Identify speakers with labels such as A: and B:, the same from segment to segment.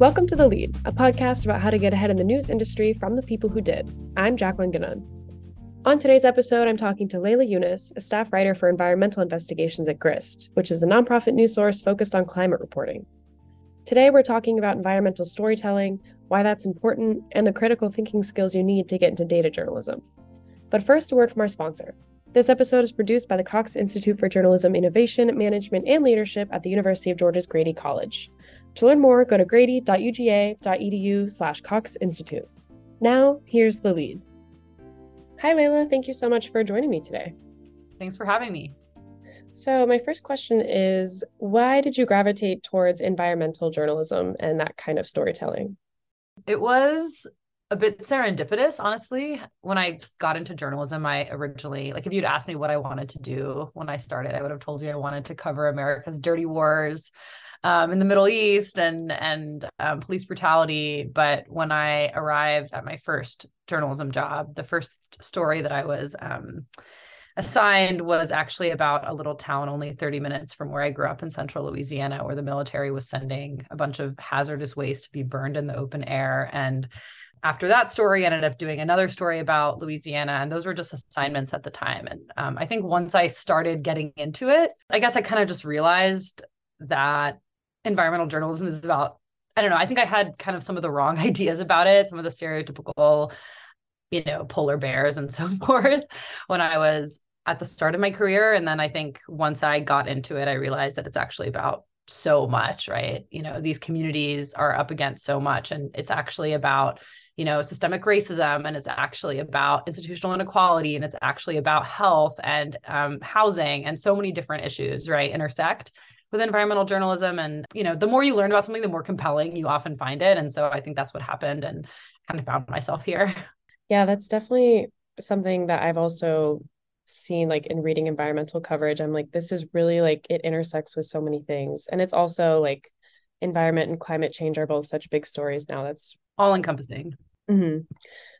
A: Welcome to The Lead, a podcast about how to get ahead in the news industry from the people who did. I'm Jacqueline GaNun. On today's episode, I'm talking to Lylla Younes, a staff writer for environmental investigations at GRIST, which is a nonprofit news source focused on climate reporting. Today, we're talking about environmental storytelling, why that's important, and the critical thinking skills you need to get into data journalism. But first, a word from our sponsor. This episode is produced by the Cox Institute for Journalism Innovation, Management, and Leadership at the University of Georgia's Grady College. To learn more, go to grady.uga.edu slash Cox Institute. Now, here's the lead. Hi, Lylla. Thank you so much for joining me today.
B: Thanks for having me.
A: So, my first question is why did you gravitate towards environmental journalism and that kind of storytelling?
B: It was a bit serendipitous, honestly. When I got into journalism, I originally, like, if you'd asked me what I wanted to do when I started, I would have told you I wanted to cover America's dirty wars um, in the Middle East and and um, police brutality. But when I arrived at my first journalism job, the first story that I was um, assigned was actually about a little town only 30 minutes from where I grew up in central Louisiana, where the military was sending a bunch of hazardous waste to be burned in the open air. And after that story, I ended up doing another story about Louisiana, and those were just assignments at the time. And um, I think once I started getting into it, I guess I kind of just realized that environmental journalism is about. I don't know. I think I had kind of some of the wrong ideas about it, some of the stereotypical, you know, polar bears and so forth when I was at the start of my career. And then I think once I got into it, I realized that it's actually about so much, right? You know, these communities are up against so much, and it's actually about you know systemic racism and it's actually about institutional inequality and it's actually about health and um, housing and so many different issues right intersect with environmental journalism and you know the more you learn about something the more compelling you often find it. And so i think that's what happened and kind of found myself here.
A: Yeah that's definitely something that i've also seen like in reading environmental coverage. I'm like this is really like it intersects with so many things. And it's also like environment and climate change are both such big stories now. That's
B: all encompassing
A: Mm-hmm.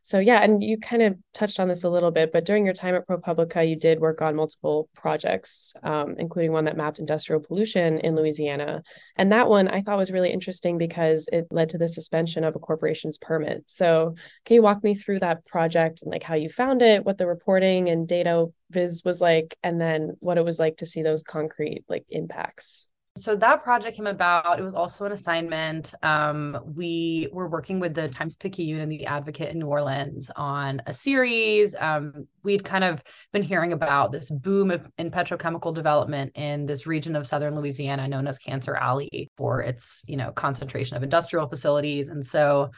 A: So yeah, and you kind of touched on this a little bit, but during your time at ProPublica, you did work on multiple projects, um, including one that mapped industrial pollution in Louisiana. And that one I thought was really interesting because it led to the suspension of a corporation's permit. So can you walk me through that project and like how you found it, what the reporting and data viz was like, and then what it was like to see those concrete like impacts?
B: So that project came about. It was also an assignment. Um, we were working with the Times Picayune and the Advocate in New Orleans on a series. Um, we'd kind of been hearing about this boom of, in petrochemical development in this region of southern Louisiana known as Cancer Alley for its, you know, concentration of industrial facilities. And so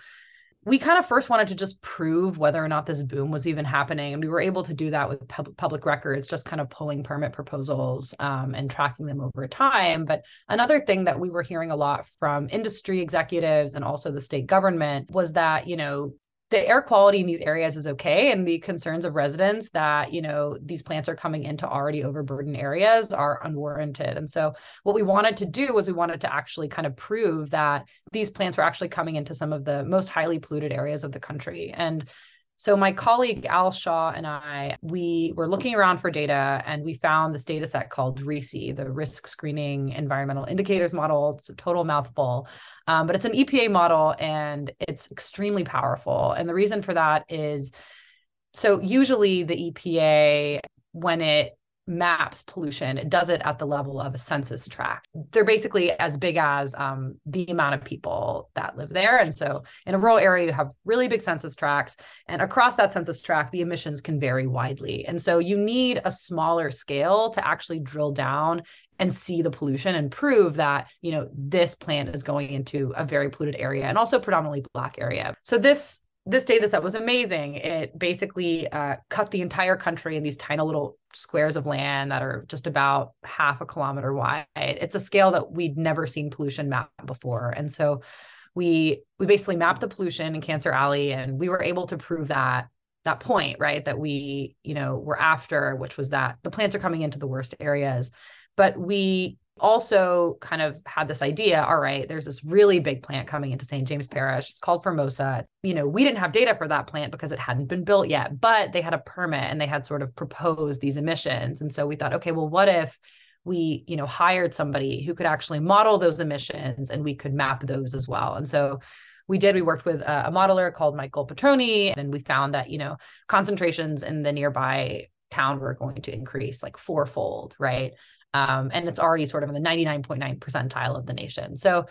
B: we kind of first wanted to just prove whether or not this boom was even happening. And we were able to do that with pub- public records, just kind of pulling permit proposals um, and tracking them over time. But another thing that we were hearing a lot from industry executives and also the state government was that, you know, the air quality in these areas is okay and the concerns of residents that you know these plants are coming into already overburdened areas are unwarranted. And so what we wanted to do was we wanted to actually kind of prove that these plants were actually coming into some of the most highly polluted areas of the country. And so my colleague Al Shaw and I, we were looking around for data and we found this data set called RSEI, the Risk Screening Environmental Indicators Model. It's a total mouthful, um, but it's an EPA model and it's extremely powerful. And the reason for that is so usually the EPA, when it maps pollution it does it at the level of a census tract. They're basically as big as um, the amount of people that live there. And so in a rural area you have really big census tracts and across that census tract the emissions can vary widely. And so you need a smaller scale to actually drill down and see the pollution and prove that you know this plant is going into a very polluted area and also predominantly black area. So this this data set was amazing. It basically uh, cut the entire country in these tiny little squares of land that are just about half a kilometer wide. It's a scale that we'd never seen pollution map before. And so we we basically mapped the pollution in Cancer Alley and we were able to prove that that point, right? That we, you know, were after, which was that the plants are coming into the worst areas. But we also kind of had this idea all right there's this really big plant coming into st james parish. It's called formosa. You know we didn't have data for that plant because it hadn't been built yet but they had a permit and they had sort of proposed these emissions. And so we thought okay well what if we you know hired somebody who could actually model those emissions and we could map those as well? And so we did. We worked with a, a modeler called michael petroni and we found that you know concentrations in the nearby town were going to increase like fourfold right um, and it's already sort of in the 99.9 percentile of the nation. So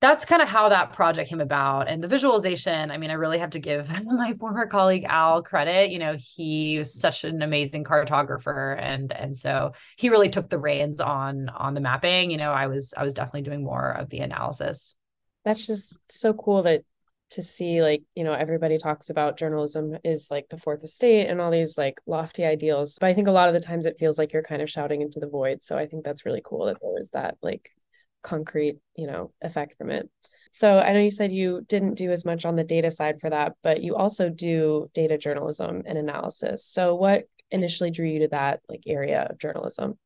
B: that's kind of how that project came about. And the visualization i mean i really have to give my former colleague al credit. You know he was such an amazing cartographer and and so he really took the reins on on the mapping. You know i was i was definitely doing more of the analysis.
A: That's just so cool that to see like you know everybody talks about journalism is like the fourth estate and all these like lofty ideals but i think a lot of the times it feels like you're kind of shouting into the void so i think that's really cool that there was that like concrete you know effect from it. So i know you said you didn't do as much on the data side for that but you also do data journalism and analysis. So what initially drew you to that like area of journalism?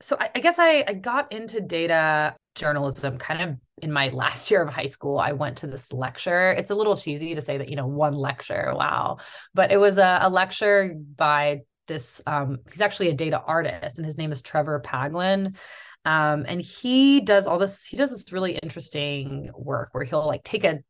B: So I, I guess I, I got into data journalism kind of in my last year of high school i went to this lecture. It's a little cheesy to say that you know one lecture wow. But it was a, a lecture by this um, he's actually a data artist and his name is trevor paglen um, and he does all this, he does this really interesting work where he'll like take a,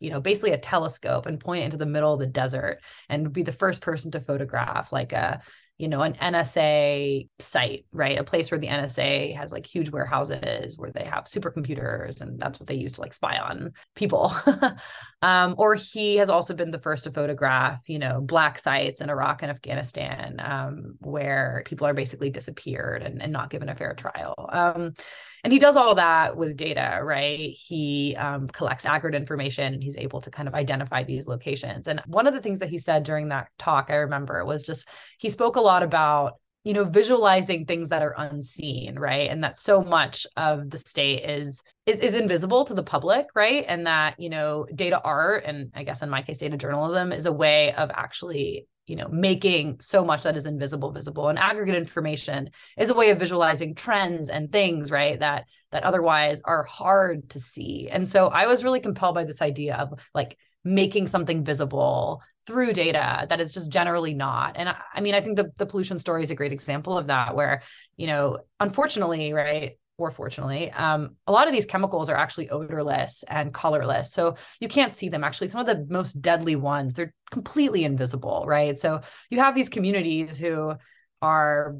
B: you know, basically a telescope and point it into the middle of the desert and be the first person to photograph like a you know, an NSA site, right? A place where the NSA has like huge warehouses where they have supercomputers and that's what they use to like spy on people. um, or he has also been the first to photograph, you know, black sites in Iraq and Afghanistan um, where people are basically disappeared and, and not given a fair trial. Um, and he does all that with data right he um, collects accurate information and he's able to kind of identify these locations and one of the things that he said during that talk i remember was just he spoke a lot about you know visualizing things that are unseen right? And that so much of the state is is is invisible to the public right? And that you know data art and i guess in my case data journalism is a way of actually you know making so much that is invisible visible. And aggregate information is a way of visualizing trends and things right that that otherwise are hard to see. And so i was really compelled by this idea of like making something visible through data that is just generally not and i, I mean i think the, the pollution story is a great example of that where you know unfortunately right or fortunately, um, a lot of these chemicals are actually odorless and colorless. So you can't see them. Actually, some of the most deadly ones, they're completely invisible, right? So you have these communities who are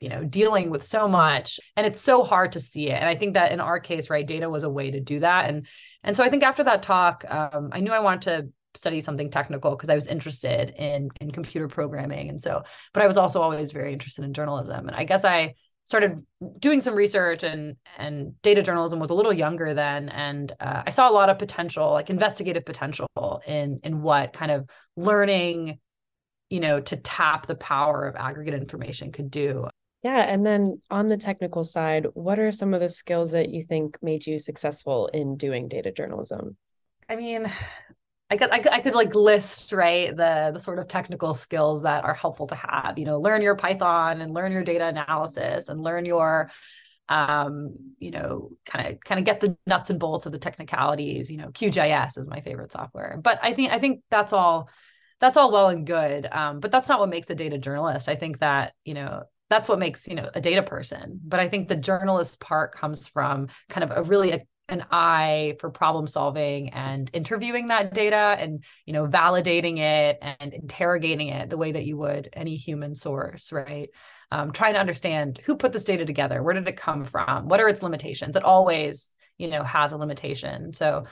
B: you know dealing with so much and it's so hard to see it and i think that in our case right data was a way to do that and and so i think after that talk um, i knew i wanted to study something technical because i was interested in in computer programming. And so but i was also always very interested in journalism. And i guess i started doing some research and and data journalism was a little younger then. And uh, i saw a lot of potential like investigative potential in in what kind of learning you know to tap the power of aggregate information could do.
A: Yeah. And then on the technical side what are some of the skills that you think made you successful in doing data journalism?
B: I mean I could, I could I could like list right the the sort of technical skills that are helpful to have. You know, learn your Python and learn your data analysis and learn your um you know kind of kind of get the nuts and bolts of the technicalities you know qgis is my favorite software but i think i think that's all that's all well and good um but that's not what makes a data journalist i think that you know that's what makes you know a data person but i think the journalist part comes from kind of a really an eye for problem solving and interviewing that data and you know validating it and interrogating it the way that you would any human source right? Um, trying to understand who put this data together where did it come from what are its limitations? It always you know has a limitation. So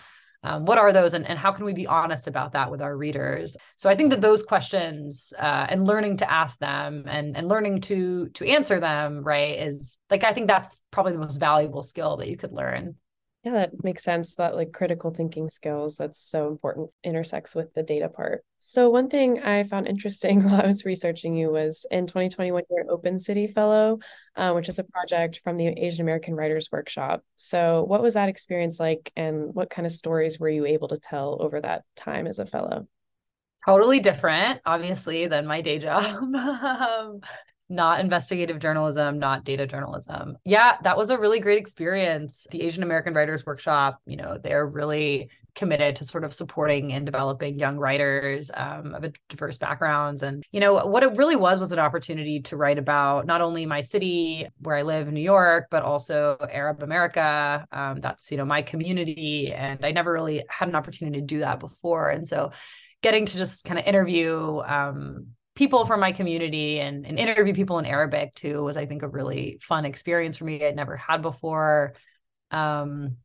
B: um, what are those and, and how can we be honest about that with our readers? So i think that those questions uh, and learning to ask them and and learning to to answer them right is like i think that's probably the most valuable skill that you could learn
A: yeah, that makes sense. That like critical thinking skills that's so important intersects with the data part. So one thing I found interesting while I was researching you was in 2021 you're an Open City Fellow, uh, which is a project from the Asian American Writers Workshop. So what was that experience like, and what kind of stories were you able to tell over that time as a fellow?
B: Totally different, obviously, than my day job. um, not investigative journalism, not data journalism. Yeah, that was a really great experience. The Asian American Writers Workshop, you know, they're really committed to sort of supporting and developing young writers um, of a diverse backgrounds. And, you know, what it really was was an opportunity to write about not only my city where I live in New York, but also Arab America. Um, that's, you know, my community. And I never really had an opportunity to do that before. And so getting to just kind of interview um, people from my community and, and interview people in Arabic too was, I think, a really fun experience for me. I'd never had before. Um,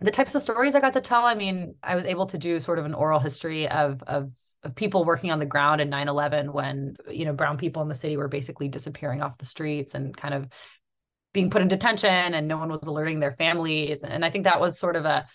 B: the types of stories I got to tell, I mean, I was able to do sort of an oral history of of of people working on the ground in 9-11 when you know brown people in the city were basically disappearing off the streets and kind of being put in detention and no one was alerting their families and i think that was sort of a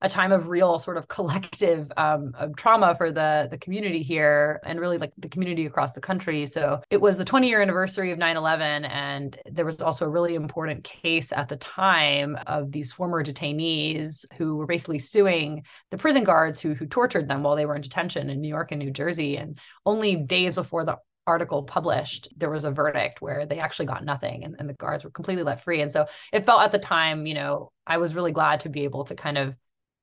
B: a time of real sort of collective um, of trauma for the the community here and really like the community across the country. So it was the 20 year anniversary of 9/11, and there was also a really important case at the time of these former detainees who were basically suing the prison guards who who tortured them while they were in detention in New York and New Jersey. And only days before the article published, there was a verdict where they actually got nothing and, and the guards were completely let free. And so it felt at the time, you know, I was really glad to be able to kind of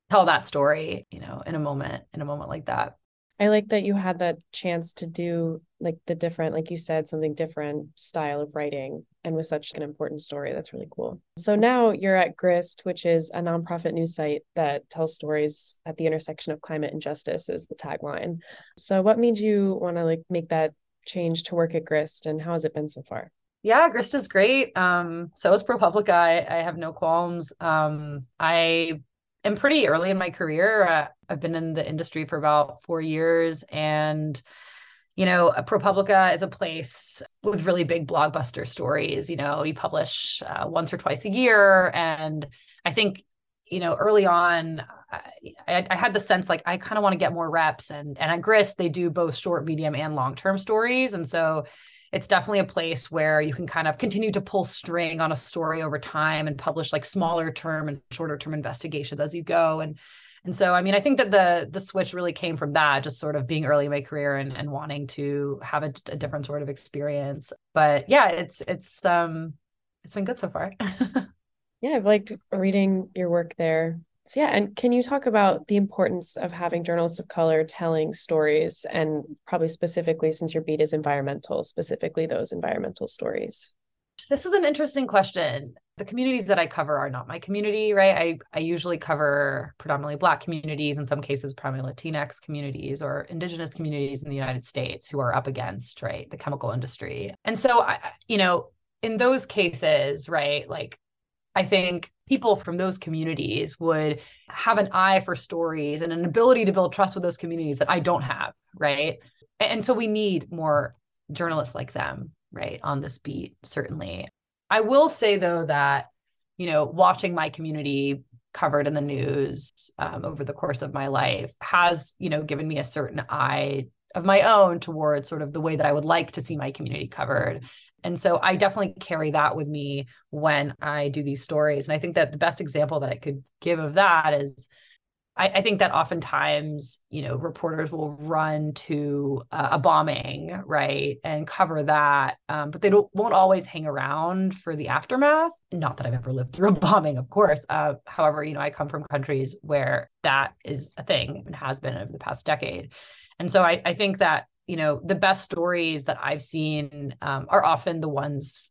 B: tell that story, you know, in a moment, in a moment like that.
A: I like that you had that chance to do like the different, like you said, something different style of writing and with such an important story. That's really cool. So now you're at Grist, which is a nonprofit news site that tells stories at the intersection of climate and justice, is the tagline. So what made you want to like make that change to work at Grist and how has it been so far?
B: Yeah, Grist is great. Um, so is ProPublica. I, I have no qualms. Um, I am pretty early in my career. Uh, I've been in the industry for about four years and you know, ProPublica is a place with really big blockbuster stories. You know, you publish uh, once or twice a year. And I think, you know, early on, I, I had the sense like I kind of want to get more reps. And, and at Grist, they do both short, medium, and long term stories. And so it's definitely a place where you can kind of continue to pull string on a story over time and publish like smaller term and shorter term investigations as you go. And and so i mean i think that the the switch really came from that just sort of being early in my career and, and wanting to have a, a different sort of experience. But yeah it's it's um it's been good so far.
A: Yeah i've liked reading your work there so yeah, and can you talk about the importance of having journalists of color telling stories and probably specifically since your beat is environmental, specifically those environmental stories?
B: This is an interesting question. The communities that I cover are not my community, right? I, I usually cover predominantly Black communities, in some cases, primarily Latinx communities or Indigenous communities in the United States who are up against, right, the chemical industry. And so, I, you know, in those cases, right, like I think people from those communities would have an eye for stories and an ability to build trust with those communities that I don't have, right? And so we need more journalists like them, right, on this beat, certainly. I will say, though, that, you know, watching my community covered in the news um, over the course of my life has, you know, given me a certain eye of my own towards sort of the way that I would like to see my community covered. And so I definitely carry that with me when I do these stories. And I think that the best example that I could give of that is I, I think that oftentimes, you know, reporters will run to a bombing, right, and cover that, um, but they don't won't always hang around for the aftermath. Not that I've ever lived through a bombing, of course. Uh, however, you know, I come from countries where that is a thing and has been over the past decade. And so I, I think that you know the best stories that i've seen um, are often the ones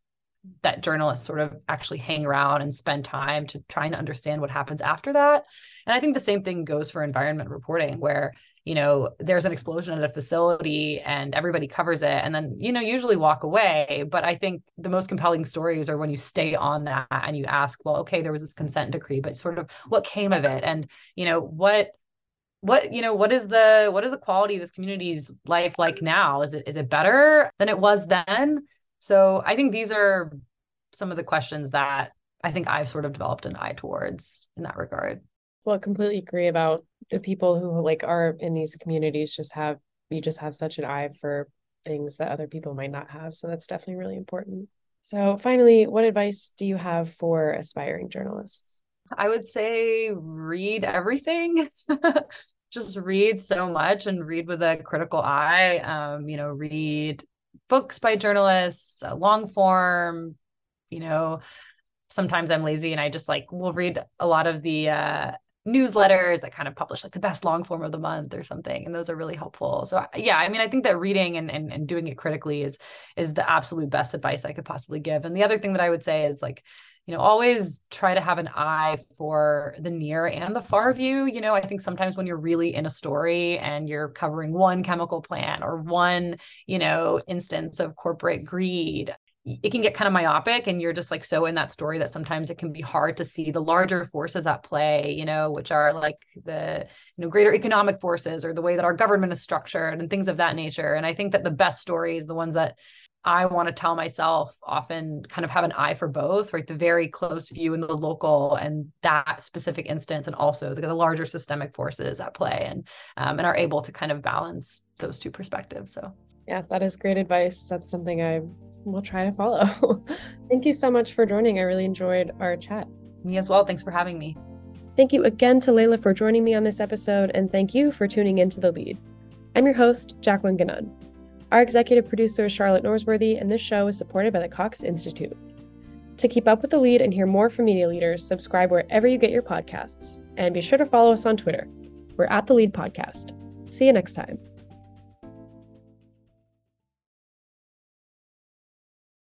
B: that journalists sort of actually hang around and spend time to trying to understand what happens after that. And i think the same thing goes for environment reporting where you know there's an explosion at a facility and everybody covers it and then you know usually walk away. But i think the most compelling stories are when you stay on that and you ask well okay there was this consent decree but sort of what came of it? And you know what what you know what is the what is the quality of this community's life like now? Is it is it better than it was then? So i think these are some of the questions that i think i've sort of developed an eye towards in that regard.
A: Well I completely agree about the people who like are in these communities just have you just have such an eye for things that other people might not have. So that's definitely really important. So finally what advice do you have for aspiring journalists?
B: I would say read everything. just read so much and read with a critical eye um, you know read books by journalists, uh, long form, you know, sometimes I'm lazy and I just like will read a lot of the uh, newsletters that kind of publish like the best long form of the month or something and those are really helpful. So yeah i mean i think that reading and, and and doing it critically is is the absolute best advice i could possibly give. And the other thing that i would say is like you know always try to have an eye for the near and the far view you know i think sometimes when you're really in a story and you're covering one chemical plant or one you know instance of corporate greed it can get kind of myopic and you're just like so in that story that sometimes it can be hard to see the larger forces at play you know which are like the you know greater economic forces or the way that our government is structured and things of that nature. And i think that the best stories the ones that i want to tell myself often kind of have an eye for both right the very close view in the local and that specific instance and also the, the larger systemic forces at play and um, and are able to kind of balance those two perspectives so
A: yeah, that is great advice. That's something I will try to follow. Thank you so much for joining. I really enjoyed our chat.
B: Me as well. Thanks for having me.
A: Thank you again to Lylla for joining me on this episode, and thank you for tuning in to The Lead. I'm your host, Jacqueline GaNun. Our executive producer is Charlotte Norsworthy, and this show is supported by the Cox Institute. To keep up with The Lead and hear more from media leaders, subscribe wherever you get your podcasts, and be sure to follow us on Twitter. We're at The Lead Podcast. See you next time.